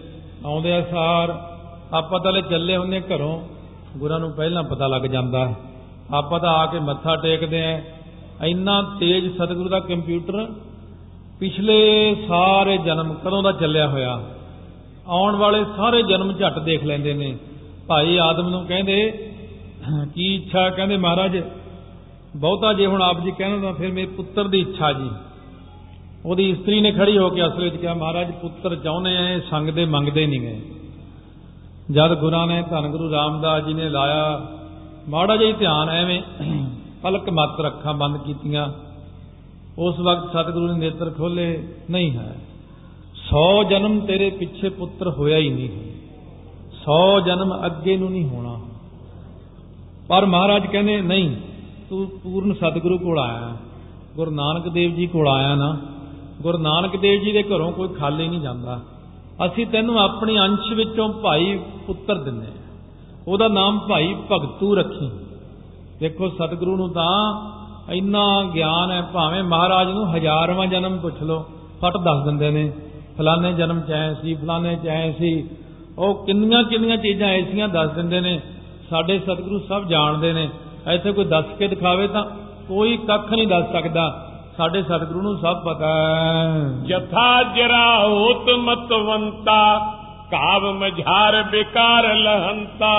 ਆਉਂਦੇ ਸਾਰ। ਆਪਾਂ ਤਾਂ ਲੈ ਚੱਲੇ ਹੁੰਨੇ ਘਰੋਂ। ਗੁਰਾਂ ਨੂੰ ਪਹਿਲਾਂ ਪਤਾ ਲੱਗ ਜਾਂਦਾ। ਆਪਾਂ ਤਾਂ ਆ ਕੇ ਮੱਥਾ ਟੇਕਦੇ ਆਂ। ਇੰਨਾ ਤੇਜ਼ ਸਤਿਗੁਰੂ ਦਾ ਕੰਪਿਊਟਰ ਪਿਛਲੇ ਸਾਰੇ ਜਨਮ ਕਦੋਂ ਦਾ ਚੱਲਿਆ ਹੋਇਆ? ਆਉਣ ਵਾਲੇ ਸਾਰੇ ਜਨਮ ਝੱਟ ਦੇਖ ਲੈਂਦੇ ਨੇ। ਭਾਈ ਆਦਮ ਨੂੰ ਕਹਿੰਦੇ, ਕੀ ਇੱਛਾ? ਕਹਿੰਦੇ, ਮਹਾਰਾਜ, ਬਹੁਤਾ ਜੇ ਹੁਣ ਆਪ ਜੀ ਕਹਿੰਦੇ ਤਾਂ ਫਿਰ ਮੇਰੇ ਪੁੱਤਰ ਦੀ ਇੱਛਾ ਜੀ। ਉਹਦੀ ਇਸਤਰੀ ਨੇ ਖੜੀ ਹੋ ਕੇ ਅਸਲ ਵਿੱਚ ਕਿਹਾ, ਮਹਾਰਾਜ, ਪੁੱਤਰ ਚਾਹੁੰਦੇ ਆ ਸੰਗ ਦੇ ਮੰਗਦੇ ਨਹੀਂ ਗਏ ਜਦ ਗੁਰਾਂ ਨੇ ਧੰਨ ਗੁਰੂ ਰਾਮਦਾਸ ਜੀ ਨੇ ਲਾਇਆ, ਮਾੜਾ ਜਿਹਾ ਧਿਆਨ ਐਵੇਂ ਪਲਕ ਮਤ ਰੱਖਾਂ ਬੰਦ ਕੀਤੀਆਂ। ਉਸ ਵਕਤ ਸਤਿਗੁਰੂ ਨੇ ਨੇਤਰ ਖੋਲੇ ਨਹੀਂ ਹੈ। 100 ਜਨਮ ਤੇਰੇ ਪਿੱਛੇ ਪੁੱਤਰ ਹੋਇਆ ਹੀ ਨਹੀਂ 100 ਜਨਮ ਅੱਗੇ ਨੂੰ ਨਹੀਂ ਹੋਣਾ। ਪਰ ਮਹਾਰਾਜ ਕਹਿੰਦੇ, ਨਹੀਂ, ਤੂੰ ਪੂਰਨ ਸਤਿਗੁਰੂ ਕੋਲ ਆਇਆ। ਗੁਰੂ ਨਾਨਕ ਦੇਵ ਜੀ ਕੋਲ ਆਇਆ ਨਾ। ਗੁਰੂ ਨਾਨਕ ਦੇਵ ਜੀ ਦੇ ਘਰੋਂ ਕੋਈ ਖਾਲੀ ਨਹੀਂ ਜਾਂਦਾ। ਅਸੀਂ ਤੈਨੂੰ ਆਪਣੀ ਅੰਸ਼ ਵਿੱਚੋਂ ਭਾਈ ਪੁੱਤਰ ਦਿੰਨੇ ਆ ਉਹਦਾ ਨਾਮ ਭਾਈ ਭਗਤੂ ਰੱਖੀ। ਦੇਖੋ ਸਤਿਗੁਰੂ ਨੂੰ ਤਾਂ ਇੰਨਾ ਗਿਆਨ ਹੈ ਭਾਵੇਂ ਮਹਾਰਾਜ ਨੂੰ ਹਜ਼ਾਰਵਾਂ ਜਨਮ ਪੁੱਛ ਲਓ ਫਟ ਦੱਸ ਦਿੰਦੇ ਨੇ ਫਲਾਣੇ ਜਨਮ ਚ ਆਏ ਸੀ ਫਲਾਣੇ ਚ ਆਏ ਸੀ ਉਹ ਕਿੰਨੀਆਂ ਕਿੰਨੀਆਂ ਚੀਜ਼ਾਂ ਐਸੀਆਂ ਦੱਸ ਦਿੰਦੇ ਨੇ ਸਾਡੇ ਸਤਿਗੁਰੂ ਸਭ ਜਾਣਦੇ ਨੇ ਇੱਥੇ ਕੋਈ ਦੱਸ ਕੇ ਦਿਖਾਵੇ ਤਾਂ ਕੋਈ ਕੱਖ ਨਹੀਂ ਦੱਸ ਸਕਦਾ ਸਾਡੇ ਸਤਿਗੁਰੂ ਨੂੰ ਸਭ ਪਤਾ ਹੈ। ਜਥਾ ਜਰਾ ਹੋਤ ਮਤਵੰਤਾ ਕਾਵ ਮਝਾਰ ਬਿਕਾਰ ਲਹੰਤਾ।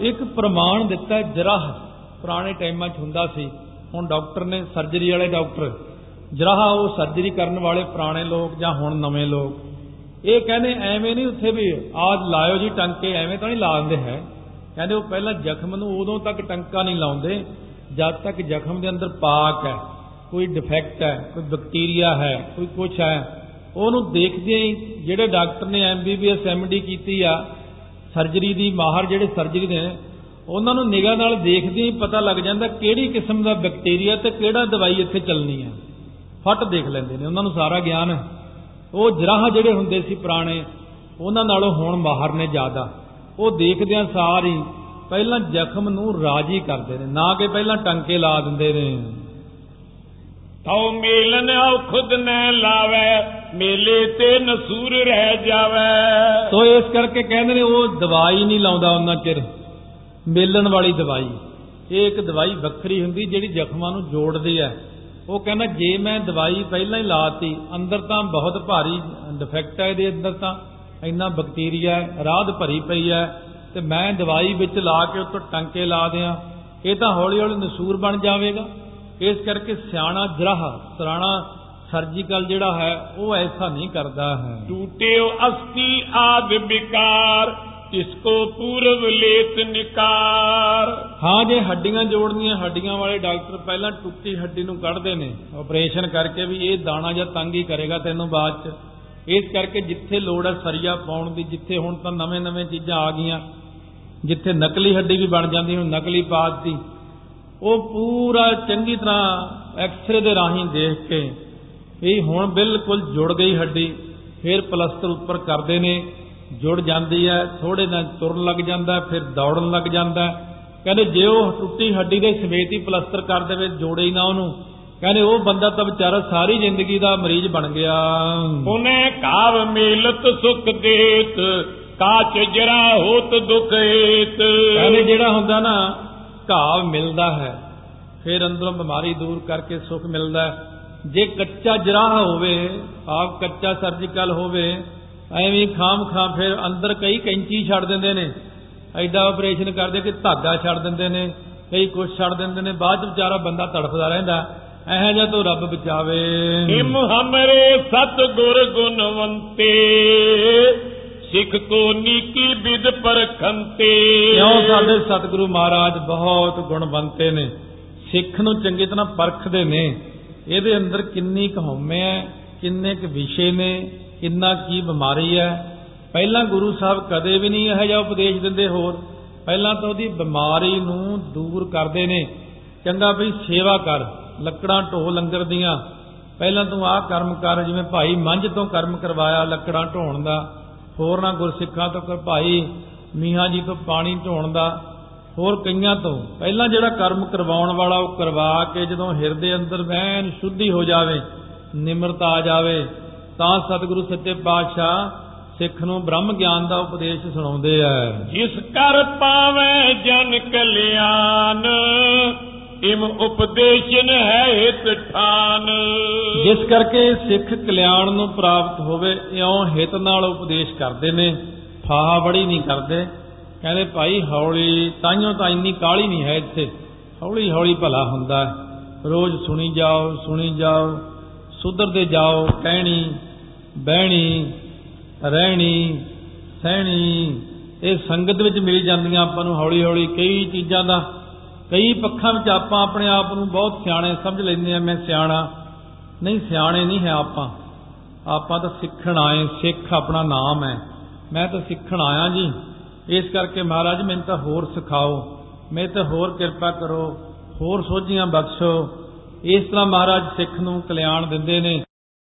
ਇੱਕ ਪ੍ਰਮਾਣ ਦਿੱਤਾ ਜਰਾਹ ਪੁਰਾਣੇ ਟਾਈਮਾਂ 'ਚ ਹੁੰਦਾ ਸੀ। ਹੁਣ ਡਾਕਟਰ ਨੇ ਸਰਜਰੀ ਵਾਲੇ ਡਾਕਟਰ, ਜਰਾਹ ਉਹ ਸਰਜਰੀ ਕਰਨ ਵਾਲੇ ਪੁਰਾਣੇ ਲੋਕ ਜਾਂ ਹੁਣ ਨਵੇਂ ਲੋਕ। ਇਹ ਕਹਿੰਦੇ ਐਵੇਂ ਨਹੀਂ ਉੱਥੇ ਵੀ ਆਜ ਲਾਇਓ ਜੀ ਟੰਕੇ, ਐਵੇਂ ਤਾਂ ਨਹੀਂ ਲਾ ਦਿੰਦੇ ਹੈ। ਕਹਿੰਦੇ ਉਹ ਪਹਿਲਾਂ ਜ਼ਖਮ ਨੂੰ ਉਦੋਂ ਤੱਕ ਟੰਕਾ ਨਹੀਂ ਲਾਉਂਦੇ, ਜਦ ਤੱਕ ਜ਼ਖਮ ਦੇ ਅੰਦਰ ਪਾਕ ਹੈ, ਕੋਈ ਡਿਫੈਕਟ ਹੈ, ਕੋਈ ਬੈਕਟੀਰੀਆ ਹੈ, ਕੋਈ ਕੁਝ ਹੈ, ਉਹਨੂੰ ਦੇਖਦੇ ਹੀ ਜਿਹੜੇ ਡਾਕਟਰ ਨੇ ਐਮਬੀਬੀਐਸ, ਐਮਡੀ ਕੀਤੀ ਆ, ਸਰਜਰੀ ਦੀ ਮਾਹਰ ਜਿਹੜੇ ਸਰਜਰੀ ਦੇ ਨੇ ਉਹਨਾਂ ਨੂੰ ਨਿਗਾਹ ਨਾਲ ਦੇਖਦੇ ਹੀ ਪਤਾ ਲੱਗ ਜਾਂਦਾ ਕਿਹੜੀ ਕਿਸਮ ਦਾ ਬੈਕਟੀਰੀਆ ਤੇ ਕਿਹੜਾ ਦਵਾਈ ਇੱਥੇ ਚੱਲਣੀ ਹੈ। ਫਟ ਦੇਖ ਲੈਂਦੇ ਨੇ ਉਹਨਾਂ ਨੂੰ ਸਾਰਾ ਗਿਆਨ ਹੈ। ਉਹ ਜਰਾਹ ਜਿਹੜੇ ਹੁੰਦੇ ਸੀ ਪੁਰਾਣੇ ਉਹਨਾਂ ਨਾਲੋਂ ਹੁਣ ਮਾਹਰ ਨੇ ਜ਼ਿਆਦਾ। ਉਹ ਦੇਖਦਿਆਂ ਸਾਰ ਹੀ ਪਹਿਲਾਂ ਜ਼ਖਮ ਨੂੰ ਰਾਜੀ ਕਰਦੇ ਨੇ ਨਾ ਕਿ ਪਹਿਲਾਂ ਟੰਕੇ ਲਾ ਦਿੰਦੇ ਨੇ। ਤਉ ਮੇਲਨ ਆਉ ਖੁਦ ਨ ਲਾਵੇ ਮੇਲੇ ਤੇ ਨਸੂਰ ਰਹਿ ਜਾਵੇ। ਸੋ ਇਸ ਕਰਕੇ ਕਹਿੰਦੇ ਨੇ ਉਹ ਦਵਾਈ ਨਹੀਂ ਲਾਉਂਦਾ ਉਹਨਾਂ ਚਿਰ। ਮੇਲਣ ਵਾਲੀ ਦਵਾਈ। ਇਹ ਇੱਕ ਦਵਾਈ ਵੱਖਰੀ ਹੁੰਦੀ, ਜਿਹੜੀ ਜ਼ਖਮਾਂ ਨੂੰ ਜੋੜਦੀ ਹੈ। ਉਹ ਕਹਿੰਦਾ, ਜੇ ਮੈਂ ਦਵਾਈ ਪਹਿਲਾਂ ਹੀ ਲਾਤੀ, ਅੰਦਰ ਤਾਂ ਬਹੁਤ ਭਾਰੀ ਡਿਫੈਕਟ ਹੈ ਇਹਦੇ ਅੰਦਰ ਤਾਂ। ਇੰਨਾ ਬੈਕਟੀਰੀਆ ਰਾਧ ਭਰੀ ਪਈ ਹੈ। ਤੇ ਮੈਂ ਦਵਾਈ ਵਿੱਚ ਲਾ ਕੇ ਉੱਤੋਂ ਟੰਕੇ ਲਾ ਦਿਆਂ। ਇਹ ਤਾਂ ਹੌਲੀ ਹੌਲੀ ਨਸੂਰ ਬਣ ਜਾਵੇਗਾ। ਇਸ ਕਰਕੇ ਸਿਆਣਾ ਜਰਾਹ, ਸਰਾਣਾ ਸਰਜੀਕਲ ਜਿਹੜਾ ਹੈ, ਉਹ ਐਸਾ ਨਹੀਂ ਕਰਦਾ ਹੈ। ਟੂਟਿਓ ਅਸਤੀ ਆਦ ਵਿਕਾਰ। ਇਸਕੋ ਪੂਰਵ ਲੇਤ ਨਿਕਾਰ? ਹਾਂ, ਜੇ ਹੱਡੀਆਂ ਜੋੜਨੀਆਂ, ਹੱਡੀਆਂ ਵਾਲੇ ਡਾਕਟਰ ਪਹਿਲਾਂ ਟੁੱਟੀ ਹੱਡੀ ਨੂੰ ਕੱਢਦੇ ਨੇ ਆਪਰੇਸ਼ਨ ਕਰਕੇ ਵੀ ਇਹ ਦਾਣਾ ਜਾਂ ਤੰਗ ਹੀ ਕਰੇਗਾ ਤੈਨੂੰ ਬਾਅਦ ਚ। ਇਸ ਕਰਕੇ ਜਿੱਥੇ ਲੋੜ ਹੈ ਸਰੀਆ ਪਾਉਣ ਦੀ, ਜਿੱਥੇ ਹੁਣ ਤਾਂ ਨਵੇਂ-ਨਵੇਂ ਚੀਜ਼ਾਂ ਆ ਗਈਆਂ, ਜਿੱਥੇ ਨਕਲੀ ਹੱਡੀ ਵੀ ਬਣ ਜਾਂਦੀ, ਹੁਣ ਨਕਲੀ ਪਾਦਤੀ ਉਹ ਪੂਰਾ ਚੰਗੀ ਤਰ੍ਹਾਂ ਐਕਸ-ਰੇ ਦੇ ਰਾਹੀਂ ਦੇਖ ਕੇ, ਵੀ ਹੁਣ ਬਿਲਕੁਲ ਜੁੜ ਗਈ ਹੱਡੀ, ਫਿਰ ਪਲਸਤਰ ਉੱਪਰ ਕਰਦੇ ਨੇ। ਜੁੜ ਜਾਂਦੀ ਹੈ ਥੋੜੇ ਨਾਲ ਤੁਰਨ ਲੱਗ ਜਾਂਦਾ ਫਿਰ ਦੌੜਨ ਲੱਗ ਜਾਂਦਾ। ਕਹਿੰਦੇ ਜੇ ਉਹ ਟੁੱਟੀ ਹੱਡੀ ਦੇ ਸਮੇਤ ਹੀ ਪਲਸਤਰ ਕਰ ਦੇਵੇ ਜੋੜੇ ਹੀ ਨਾ ਉਹਨੂੰ। ਕਹਿੰਦੇ ਉਹ ਬੰਦਾ ਤਾਂ ਵਿਚਾਰਾ ਸਾਰੀ ਜ਼ਿੰਦਗੀ ਦਾ ਮਰੀਜ਼ ਬਣ ਗਿਆ। ਉਹਨੇ ਕਾਵ ਮੇਲਤ ਸੁਖ ਦੇਤ ਕਾਚ ਜਰਾ ਹੋਤ ਦੁਖ ਏਤ। ਕਹਿੰਦੇ ਜਿਹੜਾ ਹੁੰਦਾ ਨਾ ਘਾਵ ਮਿਲਦਾ ਹੈ ਫਿਰ ਅੰਦਰੋਂ ਬਿਮਾਰੀ ਦੂਰ ਕਰਕੇ ਸੁੱਖ ਮਿਲਦਾ ਜੇ ਕੱਚਾ ਜਰਾਹ ਹੋਵੇ ਆਪ ਕੱਚਾ ਸਰਜੀਕਲ ਹੋਵੇ ਐਵੇਂ ਖਾਮ ਖਾਂ ਫਿਰ ਅੰਦਰ ਕਈ ਕੈਂਚੀ ਛੱਡ ਦਿੰਦੇ ਨੇ। ਐਡਾ ਆਪਰੇਸ਼ਨ ਕਰਦੇ ਕਿ ਧਾਗਾ ਛੱਡ ਦਿੰਦੇ ਨੇ ਕਈ ਕੁਛ ਛੱਡ ਦਿੰਦੇ ਨੇ ਬਾਅਦ ਚ ਵਿਚਾਰਾ ਬੰਦਾ ਤੜਫਦਾ ਰਹਿੰਦਾ। ਐਹਾਂ ਜਿਹਾ ਤੋਂ ਰੱਬ ਬਚਾਵੇ। ਹਿਮ ਹਮਰੇ ਸਤ ਗੁਰ ਗੁਣਵੰਤੇ ਸਿੱਖ ਕੋ ਨੀਕੀ ਵਿਦ ਪਰਖੰਤੇ। ਕਿਉਂ ਸਾਡੇ ਸਤਿਗੁਰੂ ਮਹਾਰਾਜ ਬਹੁਤ ਗੁਣਵੰਤੇ ਨੇ? ਸਿੱਖ ਨੂੰ ਚੰਗੀ ਤਰ੍ਹਾਂ ਪਰਖਦੇ ਨੇ। ਇਹਦੇ ਅੰਦਰ ਕਿੰਨੀ ਕੁ ਹਉਮੈ ਹੈ ਕਿੰਨੇ ਕੁ ਵਿਸ਼ੇ ਨੇ ਕਿੰਨਾ ਕੀ ਬਿਮਾਰੀ ਹੈ। ਪਹਿਲਾਂ ਗੁਰੂ ਸਾਹਿਬ ਕਦੇ ਵੀ ਨਹੀਂ ਇਹੋ ਜਿਹਾ ਉਪਦੇਸ਼ ਦਿੰਦੇ ਹੋਰ। ਪਹਿਲਾਂ ਤਾਂ ਉਹਦੀ ਬਿਮਾਰੀ ਨੂੰ ਦੂਰ ਕਰਦੇ ਨੇ। ਚੰਗਾ ਵੀ ਸੇਵਾ ਕਰ, ਲੱਕੜਾਂ ਢੋ ਲੰਗਰ ਦੀਆਂ। ਪਹਿਲਾਂ ਤੂੰ ਆਹ ਕਰਮ ਕਰ, ਜਿਵੇਂ ਭਾਈ ਮੰਝ ਤੋਂ ਕਰਮ ਕਰਵਾਇਆ ਲੱਕੜਾਂ ਢੋਣ ਦਾ। ਹੋਰਨਾਂ ਗੁਰਸਿੱਖਾਂ ਤੋਂ ਕਰ ਭਾਈ ਮੀਆਂ ਜੀ ਤੋਂ ਪਾਣੀ ਢੋਣ ਦਾ। ਹੋਰ ਕਈਆਂ ਤੋਂ। ਪਹਿਲਾਂ ਜਿਹੜਾ ਕਰਮ ਕਰਵਾਉਣ ਵਾਲਾ ਉਹ ਕਰਵਾ ਕੇ ਜਦੋਂ ਹਿਰਦੇ ਅੰਦਰ ਵਹਿਨ ਸ਼ੁੱਧੀ ਹੋ ਜਾਵੇ, ਨਿਮਰਤਾ ਆ ਜਾਵੇ ਤਾਂ ਸਤਿਗੁਰੂ ਸੱਚੇ ਪਾਤਸ਼ਾਹ ਸਿੱਖ ਨੂੰ ਬ੍ਰਹਮ ਗਿਆਨ ਦਾ ਉਪਦੇਸ਼ ਸੁਣਾਉਂਦੇ ਆ। ਜਿਸ ਕਰ ਪਾਵੇ ਜਨ ਕਲਿਆਣ ਇਮ ਉਪਦੇਸ਼ਨ ਹੈ ਹਿਤ ਠਾਨ। ਜਿਸ ਕਰਕੇ ਸਿੱਖ ਕਲਿਆਣ ਨੂੰ ਪ੍ਰਾਪਤ ਹੋਵੇ ਇਉਂ ਹਿਤ ਨਾਲ ਉਪਦੇਸ਼ ਕਰਦੇ ਨੇ। ਫਾਹਾ ਬੜੀ ਨਹੀਂ ਕਰਦੇ। ਕਹਿੰਦੇ ਭਾਈ ਹੌਲੀ ਤਾਈਓ ਤਾਂ ਇੰਨੀ ਕਾਲੀ ਨਹੀਂ ਹੈ ਇੱਥੇ। ਹੌਲੀ ਹੌਲੀ ਭਲਾ ਹੁੰਦਾ। ਰੋਜ਼ ਸੁਣੀ ਜਾਓ ਸੁਣੀ ਜਾਓ ਸੁਧਰਦੇ ਜਾਓ ਕਹਿਣੀ ਬਹਿਣੀ, ਰਹਿਣੀ, ਸਹਿਣੀ, ਇਹ ਸੰਗਤ ਵਿੱਚ ਮਿਲ ਜਾਂਦੀਆਂ ਆਪਾਂ ਨੂੰ ਹੌਲੀ ਹੌਲੀ ਕਈ ਚੀਜ਼ਾਂ ਦਾ, ਕਈ ਪੱਖਾਂ ਵਿੱਚ ਆਪਾਂ ਆਪਣੇ ਆਪ ਨੂੰ ਬਹੁਤ ਸਿਆਣੇ ਸਮਝ ਲੈਂਦੇ ਆ ਮੈਂ ਸਿਆਣਾ। ਨਹੀਂ, ਸਿਆਣੇ ਨਹੀਂ ਹੈ ਆਪਾਂ। ਆਪਾਂ ਤਾਂ ਸਿੱਖਣ ਆਏ ਸਿੱਖ ਆਪਣਾ ਨਾਮ ਹੈ। ਮੈਂ ਤਾਂ ਸਿੱਖਣ ਆਇਆ ਜੀ। ਇਸ ਕਰਕੇ ਮਹਾਰਾਜ, ਮੈਨੂੰ ਤਾਂ ਹੋਰ ਸਿਖਾਓ। ਮੈਂ ਤਾਂ ਹੋਰ ਕਿਰਪਾ ਕਰੋ। ਹੋਰ ਸੋਝੀਆਂ ਬਖਸ਼ੋ। ਇਸ ਤਰ੍ਹਾਂ ਮਹਾਰਾਜ ਸਿੱਖ ਨੂੰ ਕਲਿਆਣ ਦਿੰਦੇ ਨੇ।